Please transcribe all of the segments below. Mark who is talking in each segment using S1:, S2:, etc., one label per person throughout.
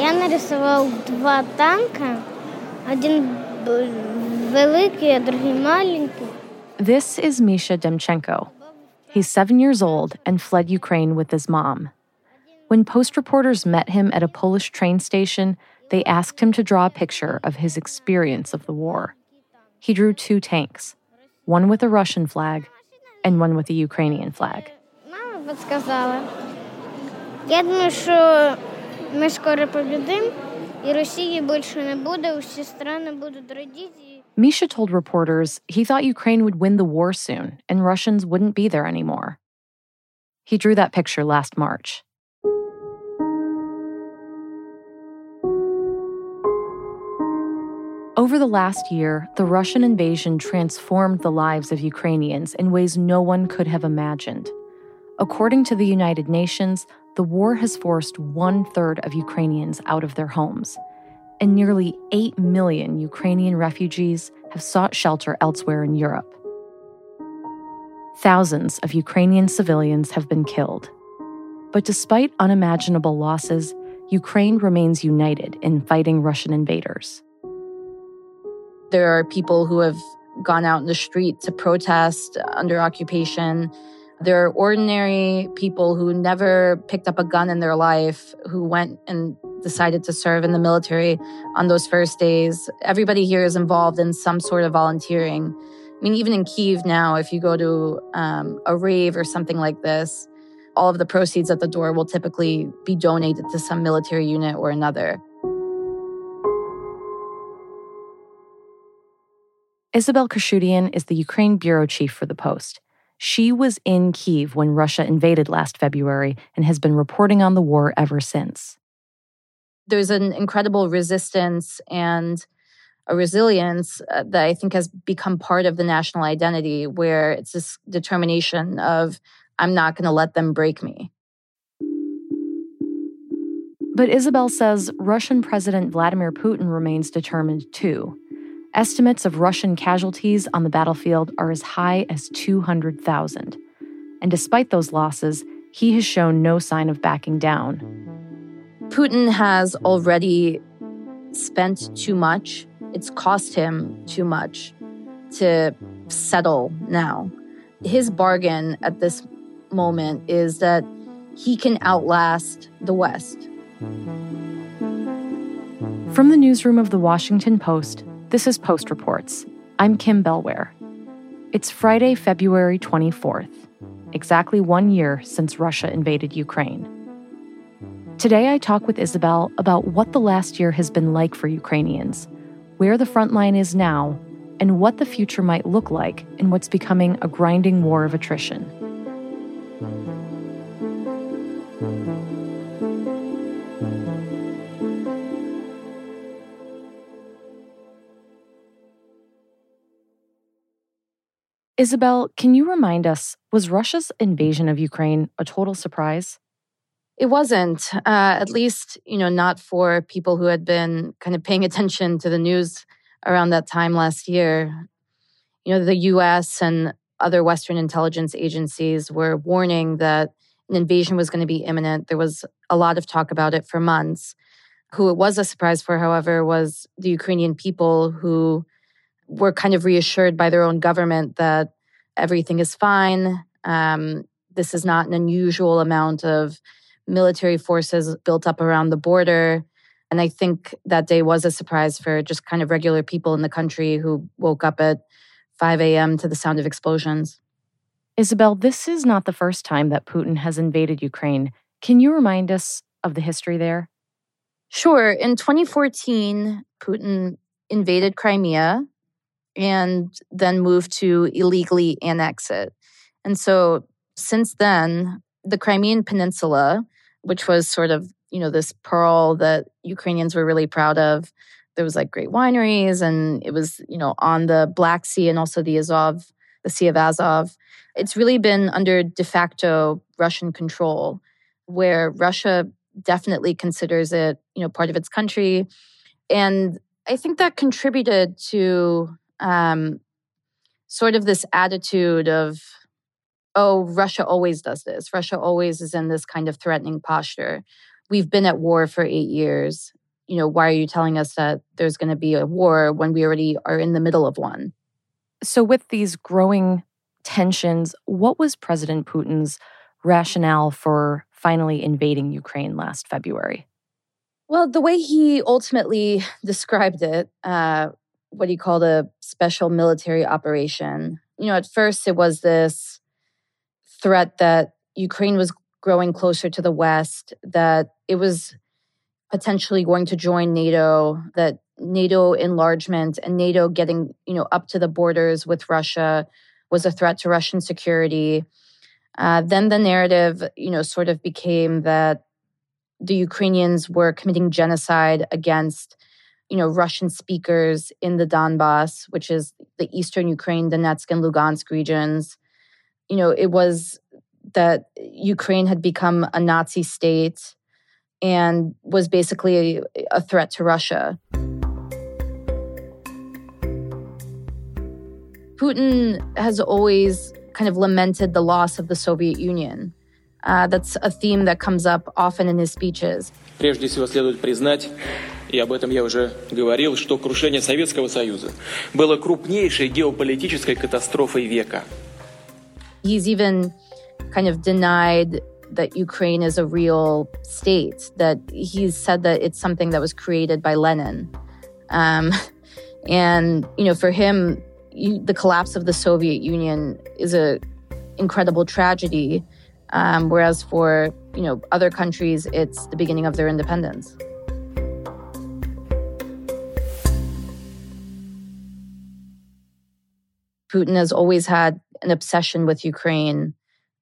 S1: Я нарисував два танка. Один великий, а другий маленький.
S2: This is Misha Demchenko. He's seven years old and fled Ukraine with his mom. When Post reporters met him at a Polish train station, they asked him to draw a picture of his experience of the war. He drew two tanks, one with a Russian flag and one with a Ukrainian flag.
S1: Мама підказала. Я думаю, що ми скоро побідимо, і Росії більше не буде, усі країни будуть радіти.
S2: Misha told reporters he thought Ukraine would win the war soon and Russians wouldn't be there anymore. He drew that picture last March. Over the last year, the Russian invasion transformed the lives of Ukrainians in ways no one could have imagined. According to the United Nations, the war has forced one third of Ukrainians out of their homes, and nearly 8 million Ukrainian refugees have sought shelter elsewhere in Europe. Thousands of Ukrainian civilians have been killed. But despite unimaginable losses, Ukraine remains united in fighting Russian invaders.
S3: There are people who have gone out in the street to protest under occupation. There are ordinary people who never picked up a gun in their life who went and decided to serve in the military on those first days. Everybody here is involved in some sort of volunteering. I mean, even in Kiev now, if you go to um, a rave or something like this, all of the proceeds at the door will typically be donated to some military unit or another.
S2: Isabelle Khurshudyan is the Ukraine bureau chief for the Post. She was in Kiev when Russia invaded last February and has been reporting on the war ever since.
S3: There's an incredible resistance and a resilience uh, that I think has become part of the national identity, where it's this determination of, I'm not going to let them break me.
S2: But Isabelle says Russian President Vladimir Putin remains determined too. Estimates of Russian casualties on the battlefield are as high as 200,000. And despite those losses, he has shown no sign of backing down.
S3: Putin has already spent too much. It's cost him too much to settle now. His bargain at this moment is that he can outlast the West.
S2: From the newsroom of the Washington Post, this is Post Reports. I'm Kim Bellware. It's Friday, February 24th, exactly one year since Russia invaded Ukraine. Today, I talk with Isabelle about what the last year has been like for Ukrainians, where the front line is now, and what the future might look like in what's becoming a grinding war of attrition. Isabelle, can you remind us was Russia's invasion of Ukraine a total surprise?
S3: It wasn't, uh, at least, you know, not for people who had been kind of paying attention to the news around that time last year. You know, the US and other Western intelligence agencies were warning that an invasion was going to be imminent. There was a lot of talk about it for months. Who it was a surprise for, however, was the Ukrainian people who were kind of reassured by their own government that everything is fine. Um, this is not an unusual amount of military forces built up around the border. And I think that day was a surprise for just kind of regular people in the country who woke up at 5 a.m. to the sound of explosions.
S2: Isabelle, this is not the first time that Putin has invaded Ukraine. Can you remind us of the history there?
S3: Sure. In 2014, Putin invaded Crimea and then moved to illegally annex it. And so since then, the Crimean Peninsula, which was sort of, you know, this pearl that Ukrainians were really proud of, there was like great wineries and it was, you know, on the Black Sea and also the Azov, the Sea of Azov. It's really been under de facto Russian control, where Russia definitely considers it, you know, part of its country. And I think that contributed to um, sort of this attitude of, oh, Russia always does this. Russia always is in this kind of threatening posture, we've been at war for eight years. You know, why are you telling us that there's going to be a war when we already are in the middle of one?
S2: So, with these growing tensions, what was President Putin's rationale for finally invading Ukraine last February?
S3: Well, the way he ultimately described it, uh, what he called a special military operation, you know, at first it was this threat that Ukraine was growing closer to the West, that it was potentially going to join NATO, that NATO enlargement and NATO getting, you know, up to the borders with Russia was a threat to Russian security. Uh, then the narrative, you know, sort of became that the Ukrainians were committing genocide against, you know, Russian speakers in the Donbass, which is the eastern Ukraine, Donetsk and Lugansk regions. You know, it was that Ukraine had become a Nazi state and was basically a, a threat to Russia. Putin has always kind of lamented the loss of the Soviet Union. Uh, that's a theme that comes up often in his speeches.
S4: Прежде всего следует признать, И об этом я уже говорил, что крушение Советского Союза было крупнейшей геополитической катастрофой века.
S3: He's even kind of denied that Ukraine is a real state, that he's said that it's something that was created by Lenin. Um, and, you know, for him, you, the collapse of the Soviet Union is a incredible tragedy, um, whereas for, you know, other countries, it's the beginning of their independence. Putin has always had an obsession with Ukraine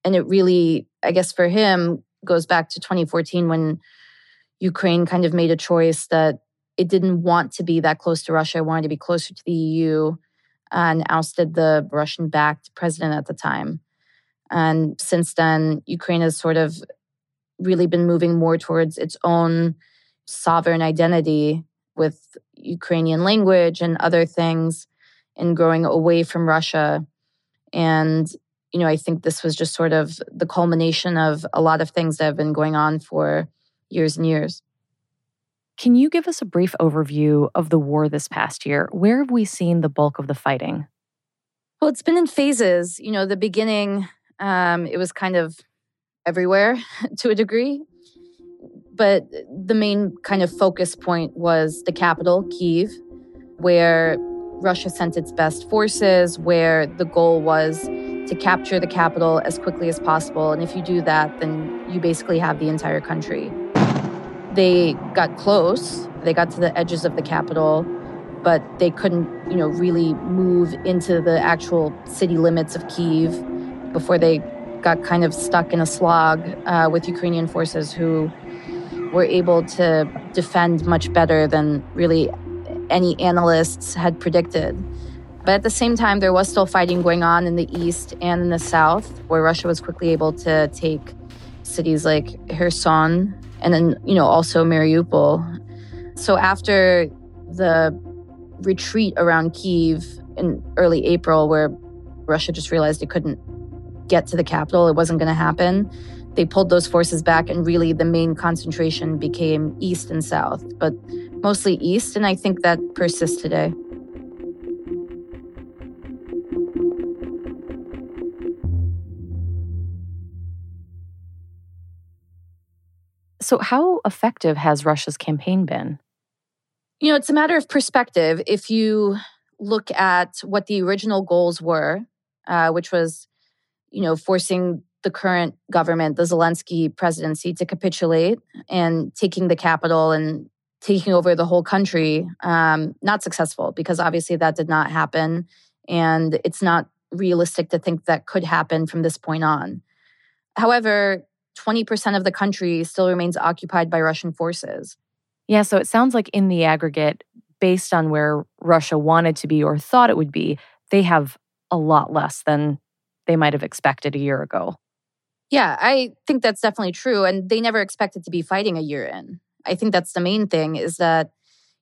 S3: and it really, I guess for him, goes back to 2014 when Ukraine kind of made a choice that it didn't want to be that close to Russia. It wanted to be closer to the EU and ousted the Russian backed president at the time. And since then, Ukraine has sort of really been moving more towards its own sovereign identity with Ukrainian language and other things and growing away from Russia. And you know, I think this was just sort of the culmination of a lot of things that have been going on for years and years.
S2: Can you give us a brief overview of the war this past year? Where have we seen the bulk of the fighting?
S3: Well, it's been in phases. You know, the beginning, um, it was kind of everywhere to a degree. But the main kind of focus point was the capital, Kiev, where Russia sent its best forces, where the goal was to capture the capital as quickly as possible. And if you do that, then you basically have the entire country. They got close, they got to the edges of the capital, but they couldn't, you know, really move into the actual city limits of Kiev before they got kind of stuck in a slog uh, with Ukrainian forces who were able to defend much better than really any analysts had predicted. But at the same time, there was still fighting going on in the east and in the south, where Russia was quickly able to take cities like Kherson and then, you know, also Mariupol. So after the retreat around Kiev in early April, where Russia just realized it couldn't get to the capital, it wasn't going to happen. They pulled those forces back, and really the main concentration became east and south, but mostly east. And I think that persists today.
S2: So, how effective has Russia's campaign been?
S3: You know, it's a matter of perspective. If you look at what the original goals were, uh, which was, you know, forcing the current government, the Zelensky presidency, to capitulate and taking the capital and taking over the whole country, um, not successful because obviously that did not happen. And it's not realistic to think that could happen from this point on. However, 20% of the country still remains occupied by Russian forces.
S2: Yeah, so it sounds like in the aggregate, based on where Russia wanted to be or thought it would be, they have a lot less than they might have expected a year ago.
S3: Yeah, I think that's definitely true. And they never expected to be fighting a year in. I think that's the main thing is that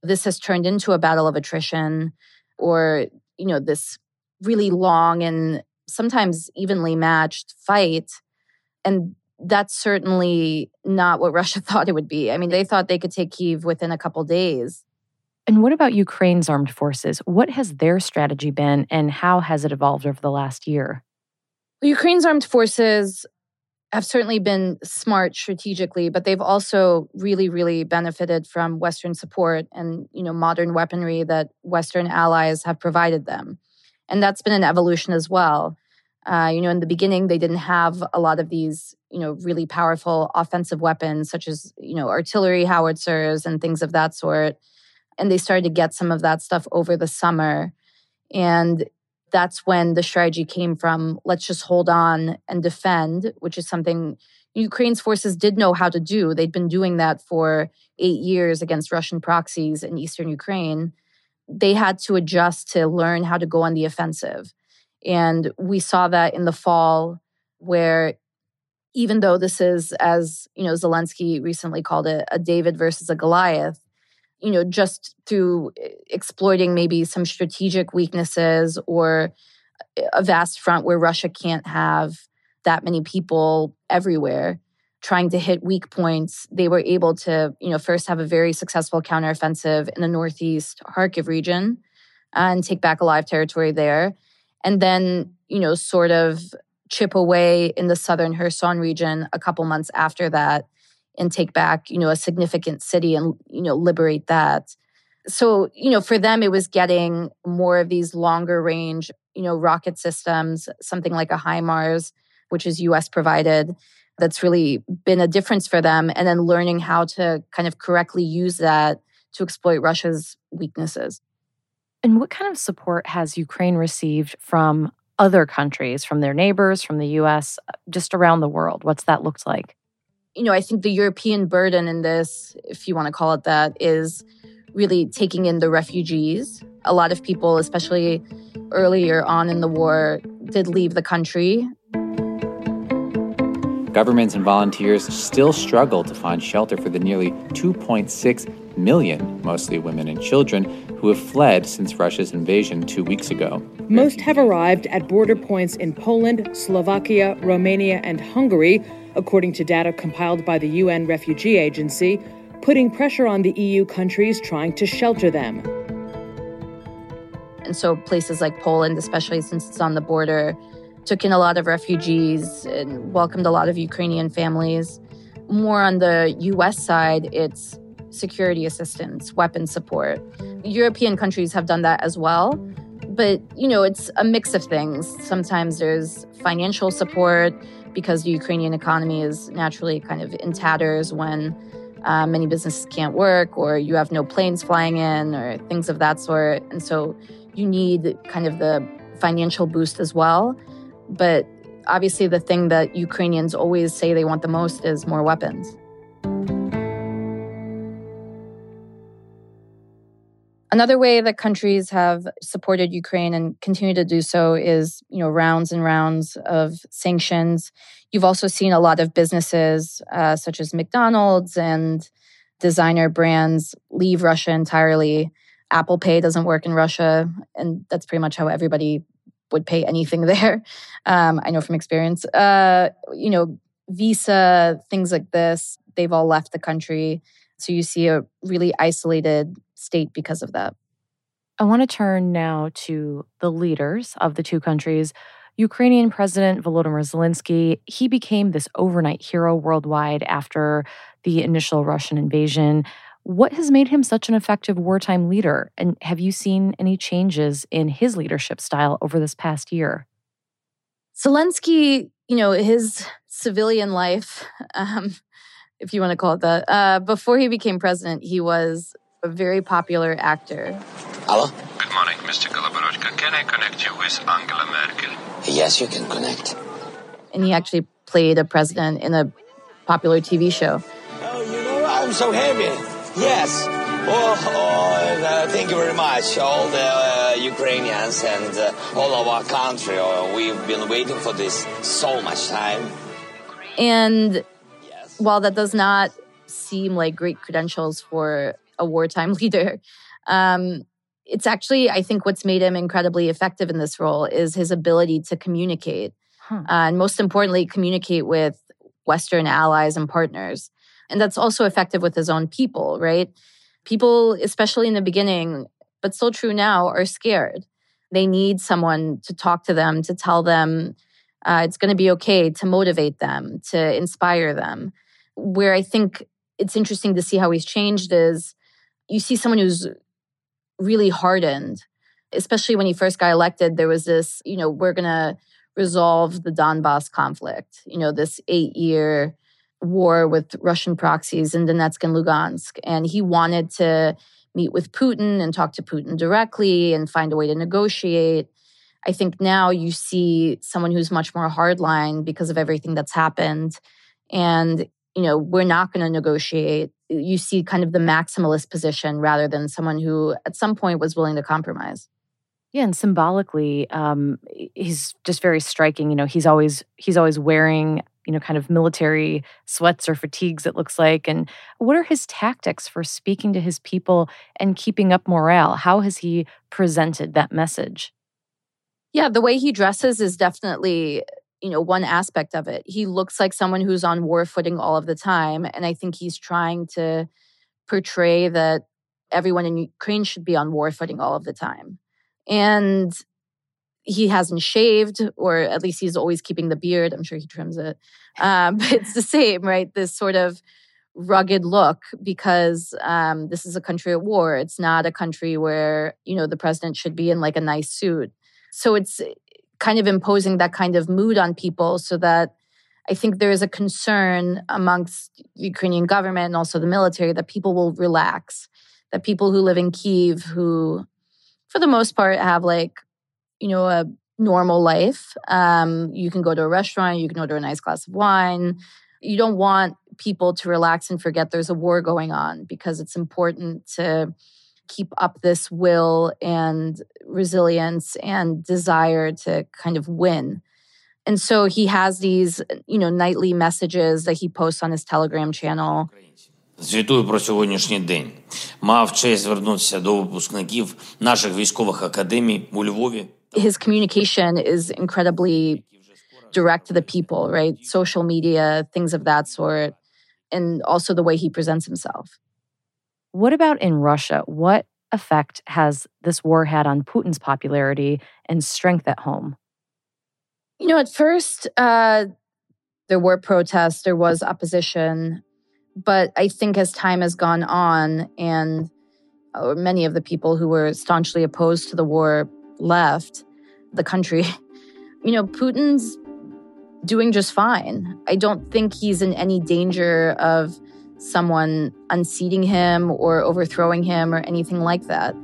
S3: this has turned into a battle of attrition or, you know, this really long and sometimes evenly matched fight. And that's certainly not what Russia thought it would be. I mean, they thought they could take Kiev within a couple days.
S2: And what about Ukraine's armed forces? What has their strategy been and how has it evolved over the last year?
S3: Ukraine's armed forces have certainly been smart strategically, but they've also really, really benefited from Western support and you know modern weaponry that Western allies have provided them, and that's been an evolution as well. Uh, you know, in the beginning, they didn't have a lot of these you know really powerful offensive weapons such as you know artillery howitzers and things of that sort, and they started to get some of that stuff over the summer, and that's when the strategy came from let's just hold on and defend, which is something Ukraine's forces did know how to do. They'd been doing that for eight years against Russian proxies in eastern Ukraine. They had to adjust to learn how to go on the offensive. And we saw that in the fall, where even though this is, as you know, Zelensky recently called it, a David versus a Goliath, you know, just through eh, exploiting maybe some strategic weaknesses or a vast front where Russia can't have that many people everywhere trying to hit weak points, they were able to, you know, first have a very successful counteroffensive in the northeast Kharkiv region and take back a live territory there. And then, you know, sort of chip away in the southern Kherson region a couple months after that and take back, you know, a significant city and, you know, liberate that. So, you know, for them, it was getting more of these longer range, you know, rocket systems, something like a HIMARS, which is US provided. That's really been a difference for them. And then learning how to kind of correctly use that to exploit Russia's weaknesses.
S2: And what kind of support has Ukraine received from other countries, from their neighbors, from the US, uh, just around the world? What's that looked like?
S3: You know, I think the European burden in this, if you want to call it that, is really taking in the refugees. A lot of people, especially earlier on in the war, did leave the country.
S5: Governments and volunteers still struggle to find shelter for the nearly 2.6 million, mostly women and children, who have fled since Russia's invasion two weeks ago.
S6: Most have arrived at border points in Poland, Slovakia, Romania, and Hungary according to data compiled by the UN Refugee Agency, putting pressure on the EU countries trying to shelter them.
S3: And so places like Poland, especially since it's on the border, took in a lot of refugees and welcomed a lot of Ukrainian families. More on the US side, it's security assistance, weapon support. European countries have done that as well. But, you know, it's a mix of things. Sometimes there's financial support, because the Ukrainian economy is naturally kind of in tatters when uh, many businesses can't work or you have no planes flying in or things of that sort. And so you need kind of the financial boost as well. But obviously, the thing that Ukrainians always say they want the most is more weapons. Another way that countries have supported Ukraine and continue to do so is, you know, rounds and rounds of sanctions. You've also seen a lot of businesses, uh, such as McDonald's and designer brands, leave Russia entirely. Apple Pay doesn't work in Russia, and that's pretty much how everybody would pay anything there. Um, I know from experience. Uh, you know, Visa, things like this, they've all left the country. So you see a really isolated state because of that.
S2: I want to turn now to the leaders of the two countries. Ukrainian President Volodymyr Zelensky, he became this overnight hero worldwide after the initial Russian invasion. What has made him such an effective wartime leader? And have you seen any changes in his leadership style over this past year?
S3: Zelensky, you know, his civilian life, um, if you want to call it that, uh, before he became president, he was a very popular actor.
S7: Hello?
S8: Good morning, Mr. Goloborodko. Can I connect you with Angela Merkel?
S7: Yes, you can connect.
S3: And he actually played a president in a popular TV show.
S7: Oh, you know, I'm so happy. Yes. Oh, oh uh, thank you very much, all the uh, Ukrainians and uh, all of our country. Oh, we've been waiting for this so much time.
S3: And yes. while that does not seem like great credentials for a wartime leader. Um, it's actually, I think, what's made him incredibly effective in this role is his ability to communicate, huh. uh, and most importantly, communicate with Western allies and partners. And that's also effective with his own people, right? People, especially in the beginning, but still true now, are scared. They need someone to talk to them, to tell them uh, it's going to be okay, to motivate them, to inspire them. Where I think it's interesting to see how he's changed is you see someone who's really hardened, especially when he first got elected. There was this, you know, we're going to resolve the Donbass conflict, you know, this eight year war with Russian proxies in Donetsk and Lugansk. And he wanted to meet with Putin and talk to Putin directly and find a way to negotiate. I think now you see someone who's much more hardline because of everything that's happened. And, you know, we're not going to negotiate. You see kind of the maximalist position rather than someone who at some point was willing to compromise.
S2: Yeah, and symbolically, um, he's just very striking. You know, he's always he's always wearing you know kind of military sweats or fatigues. It looks like. And what are his tactics for speaking to his people and keeping up morale? How has he presented that message?
S3: Yeah, the way he dresses is definitely you know one aspect of it. He looks like someone who's on war footing all of the time, and I think he's trying to portray that everyone in Ukraine should be on war footing all of the time and he hasn't shaved, or at least he's always keeping the beard. I'm sure he trims it. Um, but it's the same, right? This sort of rugged look because um, this is a country at war. It's not a country where, you know, the president should be in like a nice suit. So it's kind of imposing that kind of mood on people so that I think there is a concern amongst Ukrainian government and also the military that people will relax, that people who live in Kiev who for the most part have like you know a normal life um, you can go to a restaurant you can order a nice glass of wine. You don't want people to relax and forget there's a war going on because it's important to keep up this will and resilience and desire to kind of win and so he has these you know nightly messages that he posts on his telegram channel
S9: Звітую про сьогоднішній день. Мав честь звернутися до випускників наших військових академій у Львові.
S3: His communication is incredibly direct to the people, right? Social media, things of that sort, and also the way he presents himself.
S2: What about in Russia? What effect has this war had on Putin's popularity and strength at home?
S3: You know, at first, uh, there were protests, there was opposition. But I think as time has gone on and uh, many of the people who were staunchly opposed to the war left the country, you know, Putin's doing just fine. I don't think he's in any danger of someone unseating him or overthrowing him or anything like that.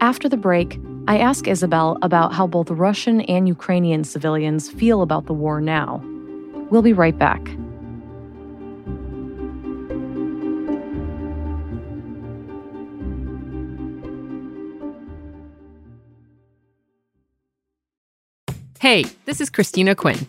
S2: After the break, I ask Isabelle about how both Russian and Ukrainian civilians feel about the war now. We'll be right back.
S10: Hey, this is Christina Quinn.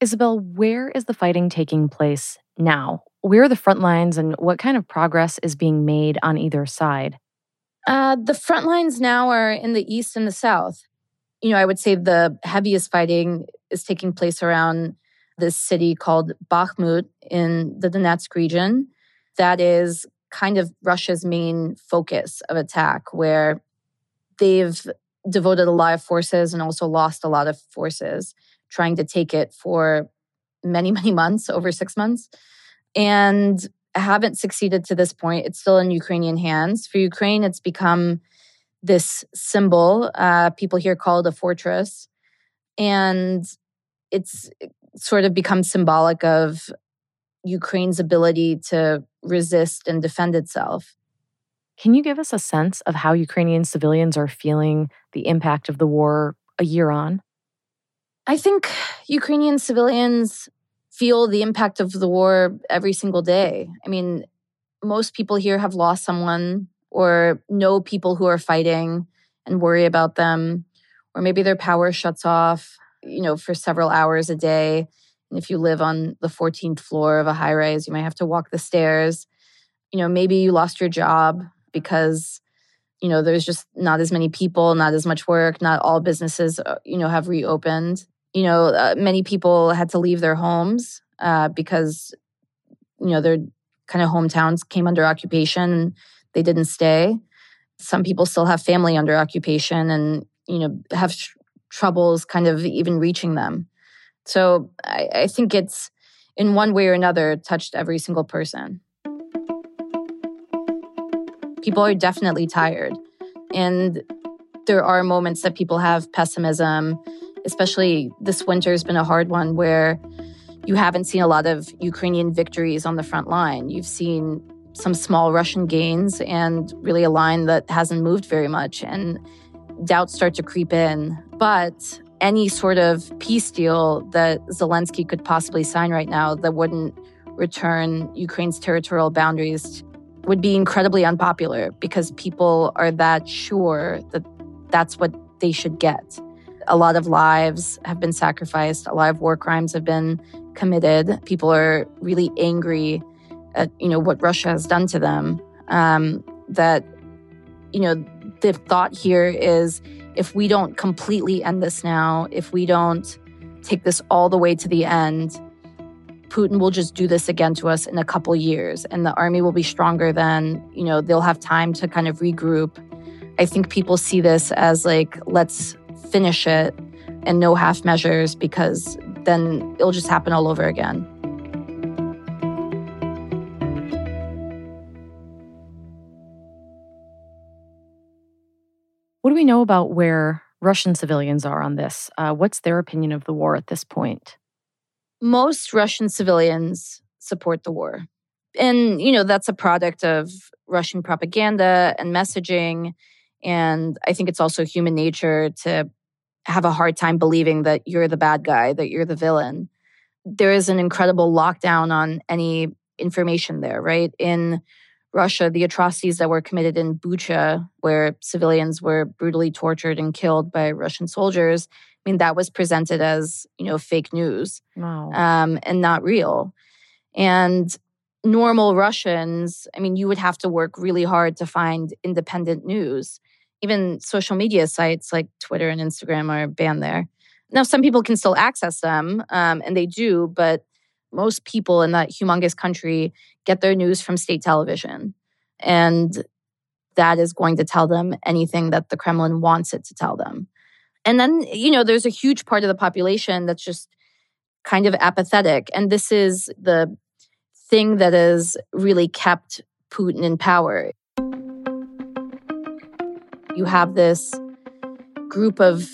S2: Isabelle, where is the fighting taking place now? Where are the front lines and what kind of progress is being made on either side?
S3: Uh, the front lines now are in the east and the south. You know, I would say the heaviest fighting is taking place around this city called Bakhmut in the Donetsk region. That is kind of Russia's main focus of attack, where they've devoted a lot of forces and also lost a lot of forces trying to take it for many, many months, over six months, and haven't succeeded to this point. It's still in Ukrainian hands. For Ukraine, it's become this symbol. Uh, people here call it a fortress. And it's sort of become symbolic of Ukraine's ability to resist and defend itself.
S2: Can you give us a sense of how Ukrainian civilians are feeling the impact of the war a year on?
S3: I think Ukrainian civilians feel the impact of the war every single day. I mean, most people here have lost someone or know people who are fighting and worry about them, or maybe their power shuts off, you know, for several hours a day. And if you live on the 14th floor of a high rise, you might have to walk the stairs. You know, maybe you lost your job because you know there's just not as many people not as much work not all businesses uh, you know have reopened you know uh, many people had to leave their homes uh, because you know their kind of hometowns came under occupation and they didn't stay some people still have family under occupation and you know have tr- troubles kind of even reaching them so I, I think it's in one way or another touched every single person people are definitely tired. And there are moments that people have pessimism, especially this winter has been a hard one where you haven't seen a lot of Ukrainian victories on the front line. You've seen some small Russian gains and really a line that hasn't moved very much. And doubts start to creep in. But any sort of peace deal that Zelensky could possibly sign right now that wouldn't return Ukraine's territorial boundaries would be incredibly unpopular because people are that sure that that's what they should get. A lot of lives have been sacrificed, a lot of war crimes have been committed. People are really angry at you know what Russia has done to them. Um, that you know the thought here is if we don't completely end this now, if we don't take this all the way to the end, Putin will just do this again to us in a couple years and the army will be stronger then, you know, they'll have time to kind of regroup. I think people see this as like, let's finish it and no half measures because then it'll just happen all over again.
S2: What do we know about where Russian civilians are on this? Uh, what's their opinion of the war at this point?
S3: most Russian civilians support the war. And, you know, that's a product of Russian propaganda and messaging. And I think it's also human nature to have a hard time believing that you're the bad guy, that you're the villain. There is an incredible lockdown on any information there, right? In Russia, the atrocities that were committed in Bucha, where civilians were brutally tortured and killed by Russian soldiers, I mean, that was presented as, you know, fake news
S2: wow.
S3: um, and not real. And normal Russians, I mean, you would have to work really hard to find independent news. Even social media sites like Twitter and Instagram are banned there. Now, some people can still access them, um, and they do, but most people in that humongous country get their news from state television. And that is going to tell them anything that the Kremlin wants it to tell them. And then, you know, there's a huge part of the population that's just kind of apathetic. And this is the thing that has really kept Putin in power. You have this group of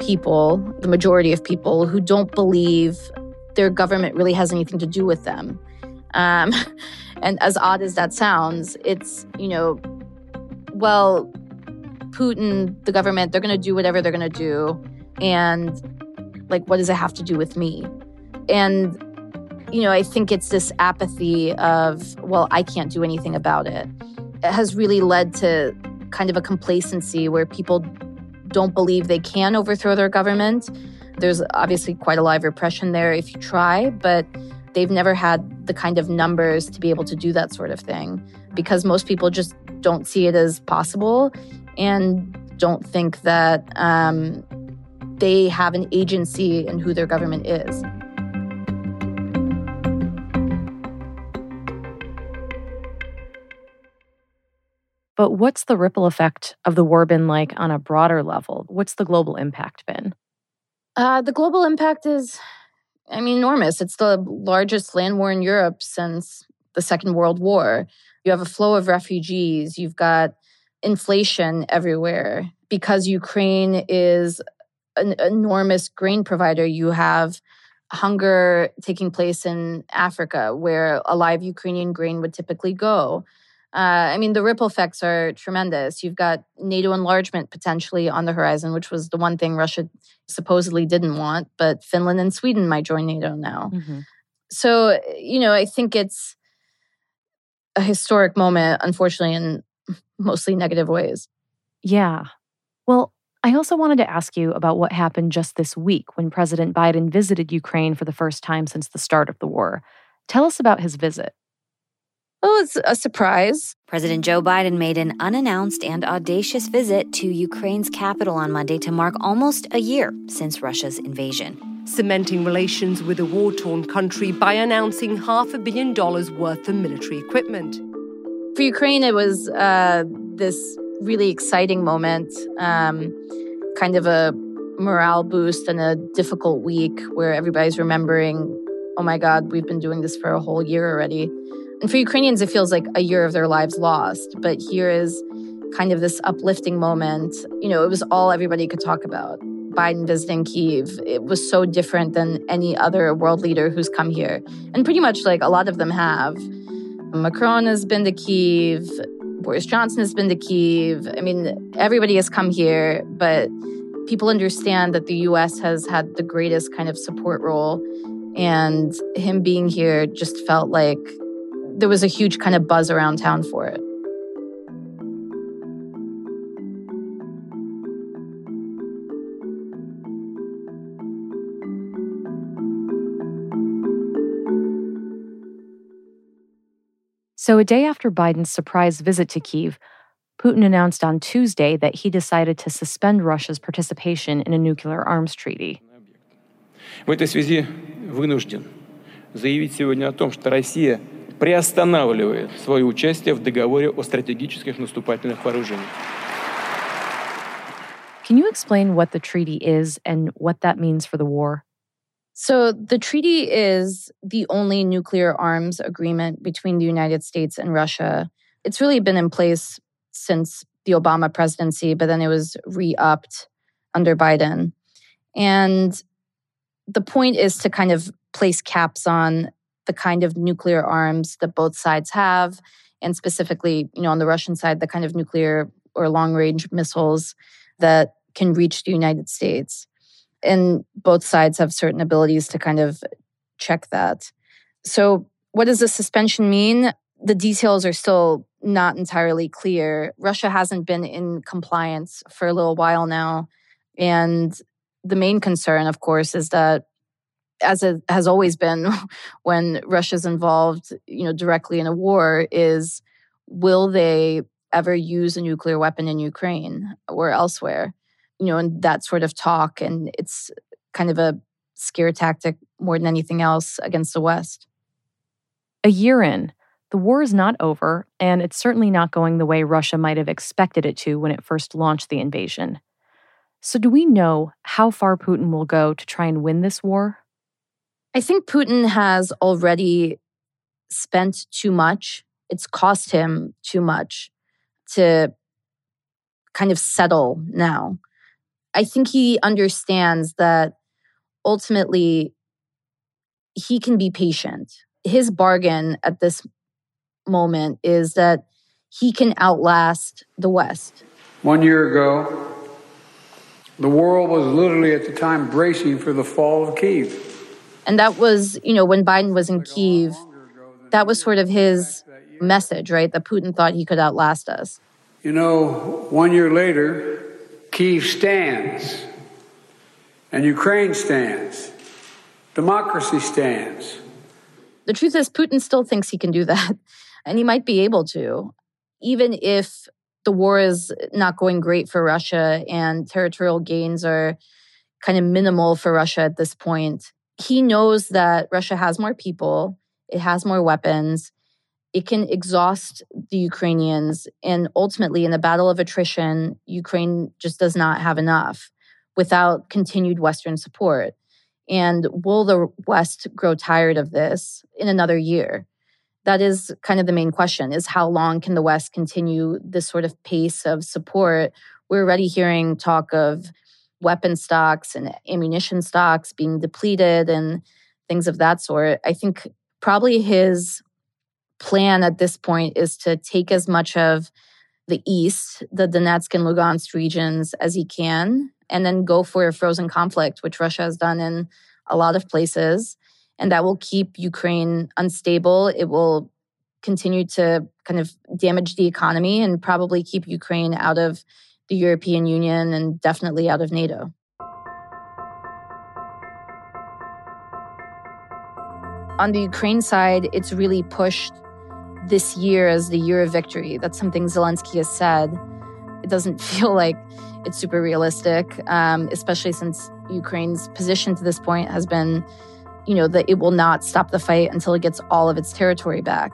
S3: people, the majority of people, who don't believe their government really has anything to do with them. Um, and as odd as that sounds, it's, you know, well, Putin, the government, they're going to do whatever they're going to do. And like, what does it have to do with me? And, you know, I think it's this apathy of, well, I can't do anything about it. It has really led to kind of a complacency where people don't believe they can overthrow their government. There's obviously quite a lot of repression there if you try, but they've never had the kind of numbers to be able to do that sort of thing because most people just don't see it as possible and don't think that um, they have an agency in who their government is.
S2: But what's the ripple effect of the war been like on a broader level? What's the global impact been?
S3: Uh, the global impact is, I mean, enormous. It's the largest land war in Europe since the Second World War. You have a flow of refugees. You've got inflation everywhere. Because Ukraine is an enormous grain provider, you have hunger taking place in Africa, where a of Ukrainian grain would typically go. Uh, I mean, the ripple effects are tremendous. You've got NATO enlargement potentially on the horizon, which was the one thing Russia supposedly didn't want, but Finland and Sweden might join NATO now. Mm-hmm. So, you know, I think it's a historic moment, unfortunately, in mostly negative ways.
S2: Yeah. Well, I also wanted to ask you about what happened just this week when President Biden visited Ukraine for the first time since the start of the war. Tell us about his visit.
S3: Oh, it's a surprise.
S11: President Joe Biden made an unannounced and audacious visit to Ukraine's capital on Monday to mark almost a year since Russia's invasion.
S12: Cementing relations with a war torn country by announcing half a billion dollars worth of military equipment.
S3: For Ukraine, it was uh, this really exciting moment, um, kind of a morale boost in a difficult week where everybody's remembering, oh my God, we've been doing this for a whole year already. And for Ukrainians, it feels like a year of their lives lost. But here is kind of this uplifting moment. You know, it was all everybody could talk about. Biden visiting Kiev. It was so different than any other world leader who's come here. And pretty much like a lot of them have. Macron has been to Kiev. Boris Johnson has been to Kiev. I mean, everybody has come here, but people understand that the US has had the greatest kind of support role. And him being here just felt like there was a huge kind of buzz around town for it.
S2: So, a day after Biden's surprise visit to Kiev, Putin announced on Tuesday that he decided to suspend Russia's participation in a nuclear arms treaty.
S4: В этой связи вынужден заявить сегодня о том, что Россия приостанавливает свое участие в договоре о стратегических наступательных вооружениях.
S2: Can you explain what the treaty is and what that means for the war?
S3: So, the treaty is the only nuclear arms agreement between the United States and Russia. It's really been in place since the Obama presidency, but then it was re upped under Biden. And the point is to kind of place caps on the kind of nuclear arms that both sides have, and specifically, you know, on the Russian side, the kind of nuclear or long range missiles that can reach the United States. And both sides have certain abilities to kind of check that. So, what does the suspension mean? The details are still not entirely clear. Russia hasn't been in compliance for a little while now. And the main concern, of course, is that as it has always been when Russia's involved, you know, directly in a war, is will they ever use a nuclear weapon in Ukraine or elsewhere? You know, and that sort of talk, and it's kind of a scare tactic more than anything else against the West.
S2: A year in, the war is not over, and it's certainly not going the way Russia might have expected it to when it first launched the invasion. So, do we know how far Putin will go to try and win this war?
S3: I think Putin has already spent too much. It's cost him too much to kind of settle now. I think he understands that ultimately he can be patient. His bargain at this moment is that he can outlast the West.
S13: One year ago, the world was literally at the time bracing for the fall of Kiev.
S3: And that was, you know, when Biden was in Kiev, that was sort of his message, right? That Putin thought he could outlast us.
S13: You know, one year later, Kiev stands, and Ukraine stands, democracy stands.
S3: The truth is, Putin still thinks he can do that, and he might be able to, even if the war is not going great for Russia and territorial gains are kind of minimal for Russia at this point he knows that Russia has more people, it has more weapons, it can exhaust the Ukrainians. And ultimately, in the battle of attrition, Ukraine just does not have enough without continued Western support. And will the West grow tired of this in another year? That is kind of the main question is how long can the West continue this sort of pace of support? We're already hearing talk of weapon stocks and ammunition stocks being depleted and things of that sort. I think probably his plan at this point is to take as much of the east, the Donetsk and Lugansk regions, as he can, and then go for a frozen conflict, which Russia has done in a lot of places. And that will keep Ukraine unstable. It will continue to kind of damage the economy and probably keep Ukraine out of the European Union and definitely out of NATO. On the Ukraine side, it's really pushed this year as the year of victory. That's something Zelensky has said. It doesn't feel like it's super realistic, um, especially since Ukraine's position to this point has been, you know, that it will not stop the fight until it gets all of its territory back.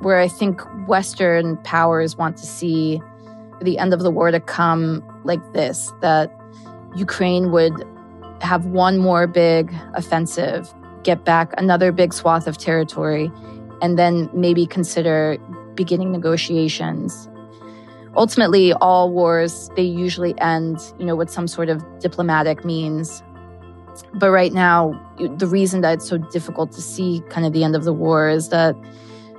S3: Where I think Western powers want to see the end of the war to come like this that Ukraine would have one more big offensive, get back another big swath of territory, and then maybe consider beginning negotiations. Ultimately, all wars they usually end, you know, with some sort of diplomatic means. But right now, the reason that it's so difficult to see kind of the end of the war is that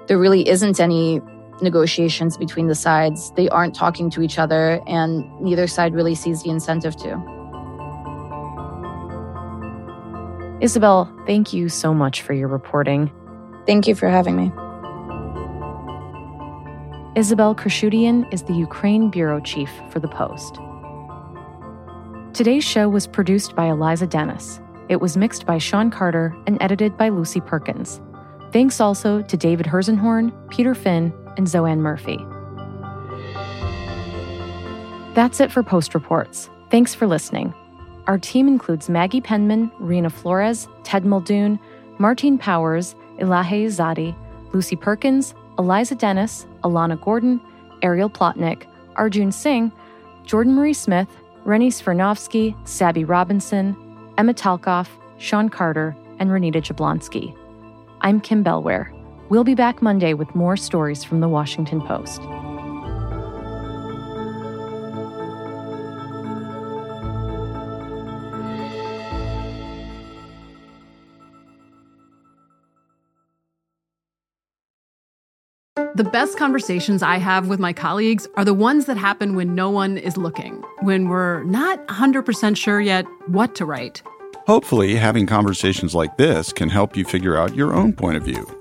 S3: there really isn't any negotiations between the sides. They aren't talking to each other, and neither side really sees the incentive to.
S2: Isabelle, thank you so much for your reporting.
S3: Thank you for having me.
S2: Isabelle Khurshudyan is the Ukraine bureau chief for The Post. Today's show was produced by Eliza Dennis. It was mixed by Sean Carter and edited by Lucy Perkins. Thanks also to David Herszenhorn, Peter Finn, and Zoanne Murphy. That's it for Post Reports. Thanks for listening. Our team includes Maggie Penman, Reena Flores, Ted Muldoon, Martine Powers, Elahe Izadi, Lucy Perkins, Eliza Dennis, Alana Gordon, Ariel Plotnick, Arjun Singh, Jordan Marie Smith, Rennie Svirnovsky, Sabby Robinson, Emma Talkoff, Sean Carter, and Renita Jablonski. I'm Kim Bellware. We'll be back Monday with more stories from the Washington Post.
S10: The best conversations I have with my colleagues are the ones that happen when no one is looking, when we're not 100% sure yet what to write.
S14: Hopefully, having conversations like this can help you figure out your own point of view.